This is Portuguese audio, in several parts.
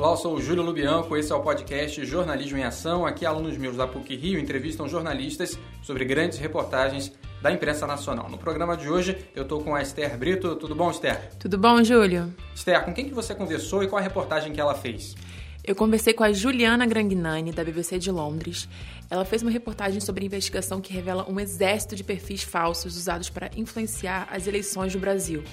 Olá, eu sou o Júlio Lubianco, esse é o podcast Jornalismo em Ação. Aqui, alunos meus da PUC Rio entrevistam jornalistas sobre grandes reportagens da imprensa nacional. No programa de hoje, eu estou com a Esther Brito. Tudo bom, Esther? Tudo bom, Júlio? Esther, com quem que você conversou e qual a reportagem que ela fez? Eu conversei com a Juliana Grangnani, da BBC de Londres. Ela fez uma reportagem sobre a investigação que revela um exército de perfis falsos usados para influenciar as eleições do Brasil.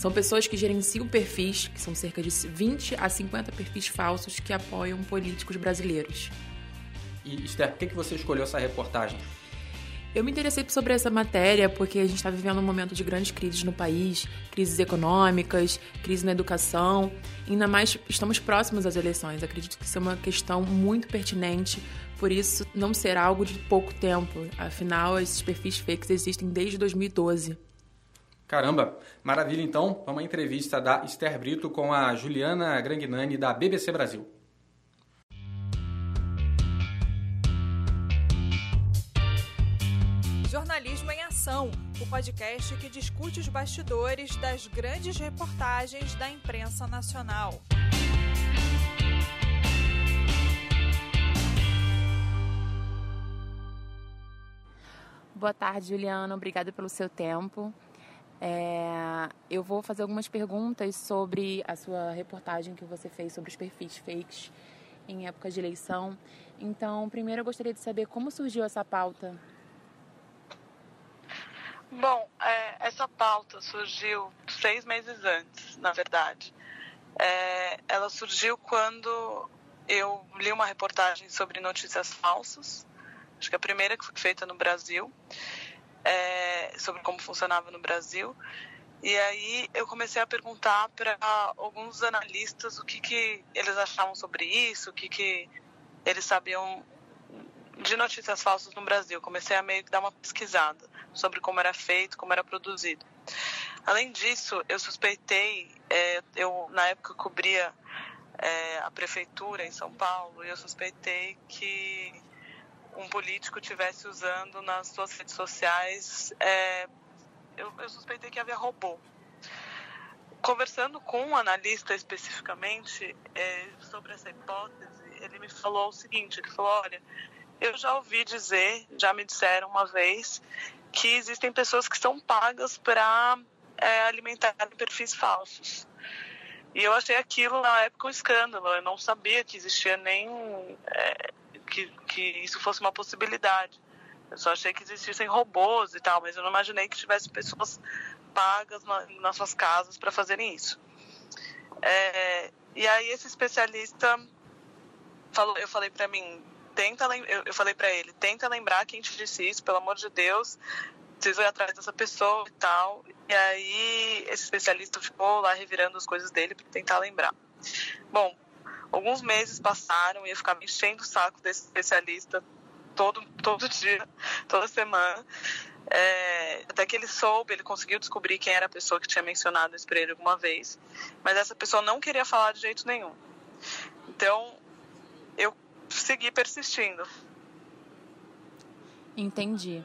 São pessoas que gerenciam perfis, que são cerca de 20 a 50 perfis falsos que apoiam políticos brasileiros. E, Esther, por que você escolheu essa reportagem? Eu me interessei sobre essa matéria porque a gente está vivendo um momento de grandes crises no país, crises econômicas, crise na educação. Ainda mais estamos próximos às eleições. Acredito que isso é uma questão muito pertinente, por isso não será algo de pouco tempo. Afinal, esses perfis fakes existem desde 2012. Caramba, maravilha então. Vamos à entrevista da Esther Brito com a Juliana Grangnani da BBC Brasil. Jornalismo em Ação, o podcast que discute os bastidores das grandes reportagens da imprensa nacional. Boa tarde, Juliana. Obrigada pelo seu tempo. É, eu vou fazer algumas perguntas sobre a sua reportagem que você fez sobre os perfis fakes em época de eleição. Então, primeiro eu gostaria de saber como surgiu essa pauta. Bom, é, essa pauta surgiu seis meses antes, na verdade. É, ela surgiu quando eu li uma reportagem sobre notícias falsas, acho que a primeira que foi feita no Brasil, é, sobre como funcionava no Brasil. E aí eu comecei a perguntar para alguns analistas o que, que eles achavam sobre isso, o que, que eles sabiam de notícias falsas no Brasil. Comecei a meio que dar uma pesquisada sobre como era feito, como era produzido. Além disso, eu suspeitei, é, eu na época cobria é, a prefeitura em São Paulo, e eu suspeitei que um político tivesse usando nas suas redes sociais, é, eu, eu suspeitei que havia robô. Conversando com um analista especificamente é, sobre essa hipótese, ele me falou o seguinte, ele falou, olha, eu já ouvi dizer, já me disseram uma vez, que existem pessoas que são pagas para é, alimentar perfis falsos. E eu achei aquilo na época um escândalo. Eu não sabia que existia nem é, que, que isso fosse uma possibilidade. Eu só achei que existissem robôs e tal, mas eu não imaginei que tivesse pessoas pagas na, nas suas casas para fazerem isso. É, e aí esse especialista falou, eu falei para mim, tenta, eu, eu falei para ele, tenta lembrar quem te disse isso, pelo amor de Deus, preciso ir atrás dessa pessoa e tal. E aí esse especialista ficou lá revirando as coisas dele para tentar lembrar. Bom, alguns meses passaram e eu ficava enchendo o saco desse especialista todo, todo dia, toda semana. É, até que ele soube, ele conseguiu descobrir quem era a pessoa que tinha mencionado isso para ele alguma vez, mas essa pessoa não queria falar de jeito nenhum. Então, eu segui persistindo. Entendi.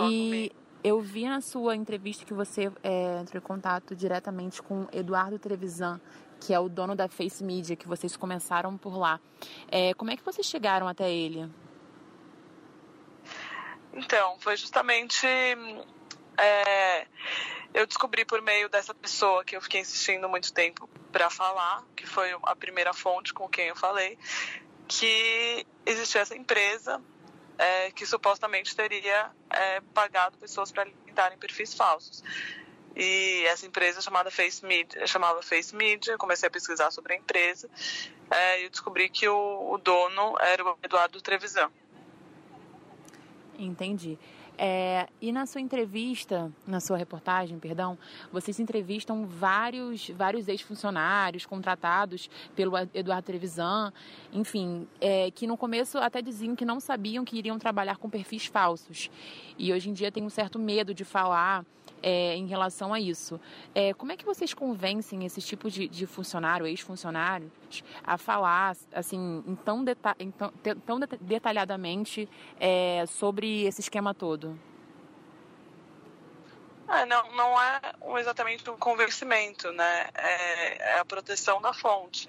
E eu vi na sua entrevista que você é, entrou em contato diretamente com Eduardo Trevisan, que é o dono da Face Media, que vocês começaram por lá. É, como é que vocês chegaram até ele? Então, foi justamente. É, eu descobri por meio dessa pessoa que eu fiquei insistindo muito tempo para falar, que foi a primeira fonte com quem eu falei, que existia essa empresa é, que supostamente teria é, pagado pessoas para alimentarem perfis falsos. E essa empresa chamada Face Media, chamava Face Media, comecei a pesquisar sobre a empresa é, e descobri que o, o, dono era o Eduardo Trevisan. Entendi. É, e na sua entrevista, na sua reportagem, perdão, vocês entrevistam vários, vários ex-funcionários contratados pelo Eduardo Trevisan, enfim, é, que no começo até diziam que não sabiam que iriam trabalhar com perfis falsos. E hoje em dia tem um certo medo de falar é, em relação a isso. É, como é que vocês convencem esse tipo de, de funcionário, ex-funcionários, a falar assim, em tão, deta em tão, tão detalhadamente é, sobre esse esquema todo? É, não, não é exatamente um convencimento, né? É, é, a proteção da fonte.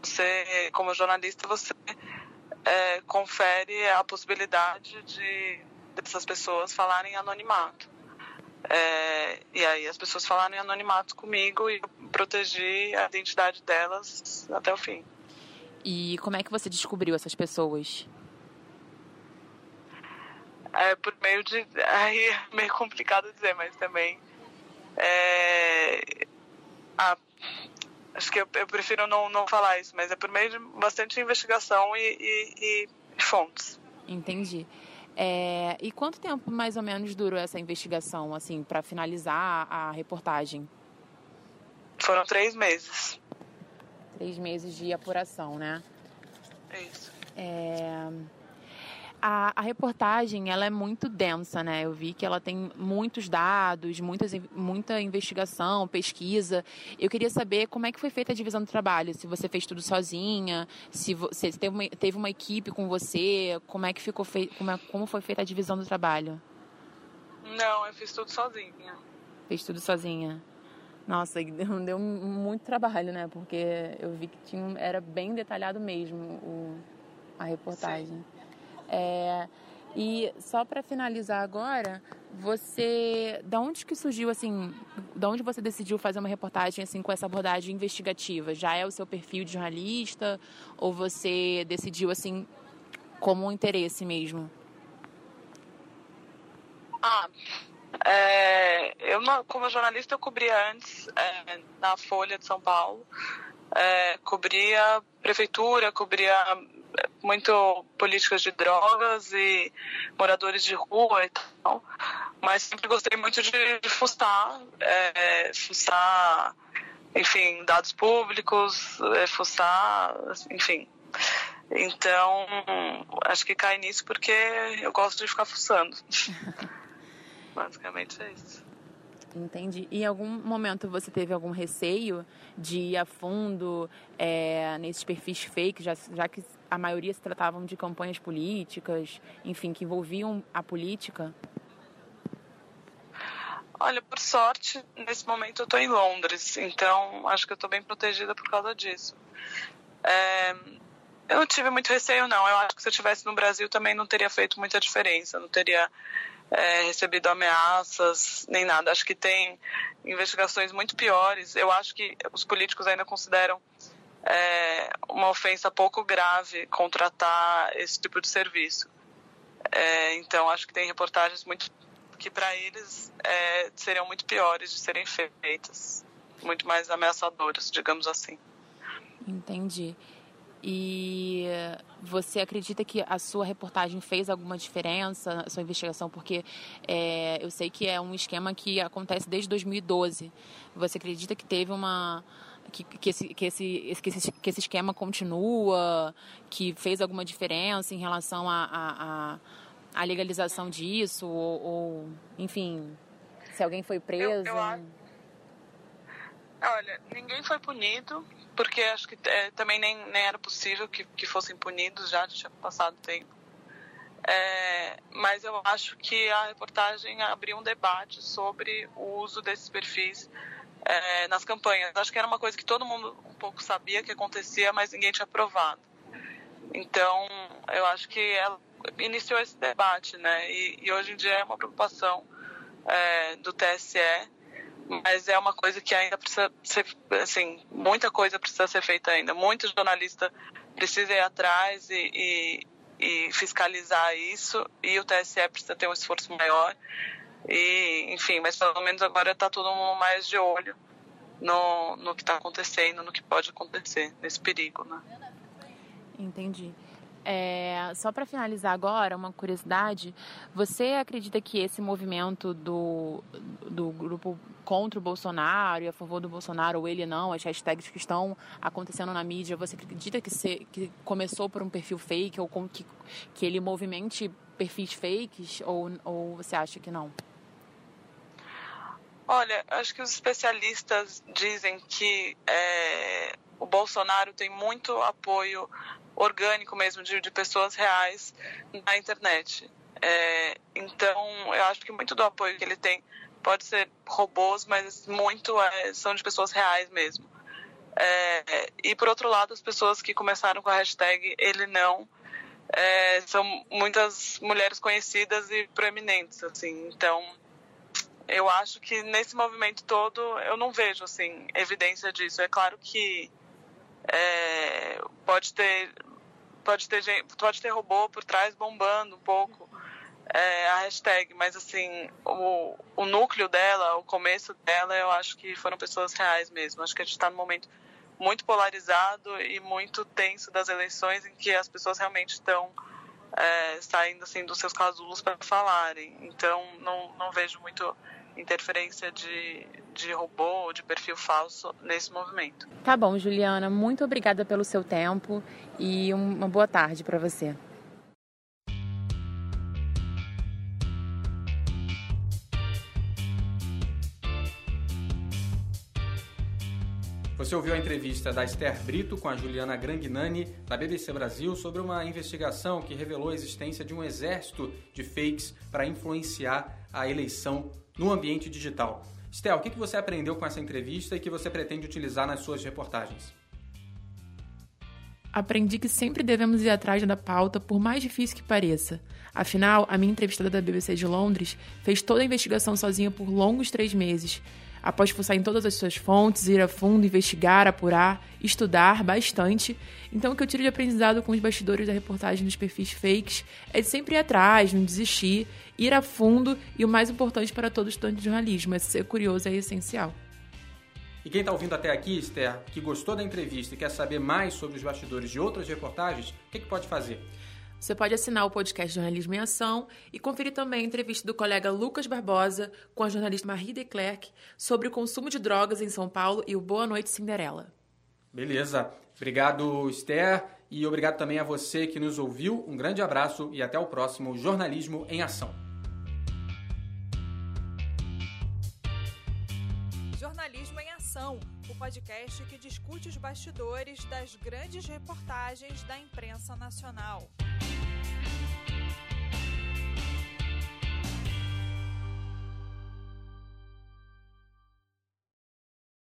Você, como jornalista, você é, confere a possibilidade de dessas pessoas falarem anonimato. É, e aí as pessoas falaram em anonimato comigo e eu protegi a identidade delas até o fim. E como é que você descobriu essas pessoas? É, por meio de. Aí é meio complicado dizer, mas também. É, a, acho que eu, eu, prefiro não, não falar isso, mas é por meio de bastante investigação e, e, e fontes. Entendi. É, e quanto tempo mais ou menos durou essa investigação, assim, para finalizar a reportagem? Foram três meses. Três meses de apuração, né? Isso. É a, a, reportagem ela é muito densa, né? Eu vi que ela tem muitos dados, muitas, muita investigação, pesquisa. Eu queria saber como é que foi feita a divisão do trabalho. Se você fez tudo sozinha, se você teve uma, teve uma equipe com você, como é que ficou feito, como, é, como foi feita a divisão do trabalho? Não, eu fiz tudo sozinha. Fez tudo sozinha. Nossa, deu muito trabalho, né? Porque eu vi que tinha, era bem detalhado mesmo o, a reportagem. Sim. É, e só para finalizar agora, você, da onde que surgiu assim, da onde você decidiu fazer uma reportagem assim com essa abordagem investigativa? Já é o seu perfil de jornalista ou você decidiu assim como um interesse mesmo? Ah, é, eu como jornalista eu cobria antes é, na Folha de São Paulo, é, cobria prefeitura, cobria muito políticas de drogas e moradores de rua e tal. Mas sempre gostei muito de, de fuçar, é, fuçar, enfim, dados públicos, é, fuçar, enfim. Então, acho que cai nisso porque eu gosto de ficar fuçando. Basicamente é isso. Entendi. E em algum momento você teve algum receio de ir a fundo é, nesses perfis fake, já, já que a maioria se tratavam de campanhas políticas, enfim, que envolviam a política? Olha, por sorte, nesse momento eu estou em Londres, então acho que eu estou bem protegida por causa disso. É, eu não tive muito receio, não. Eu acho que se eu estivesse no Brasil também não teria feito muita diferença, não teria é, recebido ameaças, nem nada. Acho que tem investigações muito piores. Eu acho que os políticos ainda consideram é, uma ofensa pouco grave contratar esse tipo de serviço. É, então, acho que tem reportagens muito que para eles é, seriam muito piores de serem feitas, muito mais ameaçadoras, digamos assim. Entendi. E você acredita que a sua reportagem fez alguma diferença, a sua investigação? Porque é, eu sei que é um esquema que acontece desde 2012. Você acredita que teve uma. Que, que, esse, que, esse, que, esse, que esse esquema continua, que fez alguma diferença em relação à a, a, a, legalização disso? Ou, ou, enfim, se alguém foi preso? Eu, eu, olha, ninguém foi punido porque acho que é, também nem, nem era possível que, que fossem punidos, já tinha passado tempo. É, mas eu acho que a reportagem abriu um debate sobre o uso desses perfis é, nas campanhas. Acho que era uma coisa que todo mundo um pouco sabia que acontecia, mas ninguém tinha provado. Então, eu acho que ela iniciou esse debate, né? E, e hoje em dia é uma preocupação é, do TSE mas é uma coisa que ainda precisa ser, assim, muita coisa precisa ser feita ainda. Muito jornalista precisa ir atrás e, e, e fiscalizar isso, e o TSE precisa ter um esforço maior. E, enfim, mas pelo menos agora está todo mundo mais de olho no, no que está acontecendo, no que pode acontecer, nesse perigo, né? Entendi. É, só para finalizar agora, uma curiosidade: você acredita que esse movimento do, do grupo contra o Bolsonaro e a favor do Bolsonaro, ou ele não, as hashtags que estão acontecendo na mídia, você acredita que, se, que começou por um perfil fake ou com, que, que ele movimente perfis fakes, ou, ou você acha que não? Olha, acho que os especialistas dizem que é, o Bolsonaro tem muito apoio orgânico mesmo, de, de pessoas reais na internet. É, então, eu acho que muito do apoio que ele tem pode ser robôs, mas muito é, são de pessoas reais mesmo. É, e por outro lado, as pessoas que começaram com a hashtag ele não é, são muitas mulheres conhecidas e proeminentes, assim. Então, eu acho que nesse movimento todo eu não vejo assim evidência disso. É claro que é, pode ter pode ter pode ter robô por trás bombando um pouco é, a hashtag, mas assim o, o núcleo dela, o começo dela, eu acho que foram pessoas reais mesmo. Acho que a gente está num momento muito polarizado e muito tenso das eleições em que as pessoas realmente estão é, saindo assim dos seus casulos para falarem. Então não, não vejo muito interferência de, de robô ou de perfil falso nesse movimento. Tá bom, Juliana, muito obrigada pelo seu tempo e uma boa tarde para você. Você ouviu a entrevista da Esther Brito com a Juliana Grangnani, da BBC Brasil, sobre uma investigação que revelou a existência de um exército de fakes para influenciar a eleição no ambiente digital. Estel, o que você aprendeu com essa entrevista e que você pretende utilizar nas suas reportagens? Aprendi que sempre devemos ir atrás da pauta, por mais difícil que pareça. Afinal, a minha entrevistada da BBC de Londres fez toda a investigação sozinha por longos três meses após fuçar em todas as suas fontes, ir a fundo, investigar, apurar, estudar bastante. Então, o que eu tiro de aprendizado com os bastidores da reportagem dos perfis fakes é de sempre ir atrás, não desistir, ir a fundo e o mais importante para todo estudante de jornalismo, é ser curioso é essencial. E quem está ouvindo até aqui, Esther, que gostou da entrevista e quer saber mais sobre os bastidores de outras reportagens, o que, que pode fazer? Você pode assinar o podcast Jornalismo em Ação e conferir também a entrevista do colega Lucas Barbosa com a jornalista Marie de Klerk sobre o consumo de drogas em São Paulo e o Boa Noite Cinderela. Beleza. Obrigado, Esther, e obrigado também a você que nos ouviu. Um grande abraço e até o próximo Jornalismo em Ação. Jornalismo em Ação, o podcast que discute os bastidores das grandes reportagens da imprensa nacional.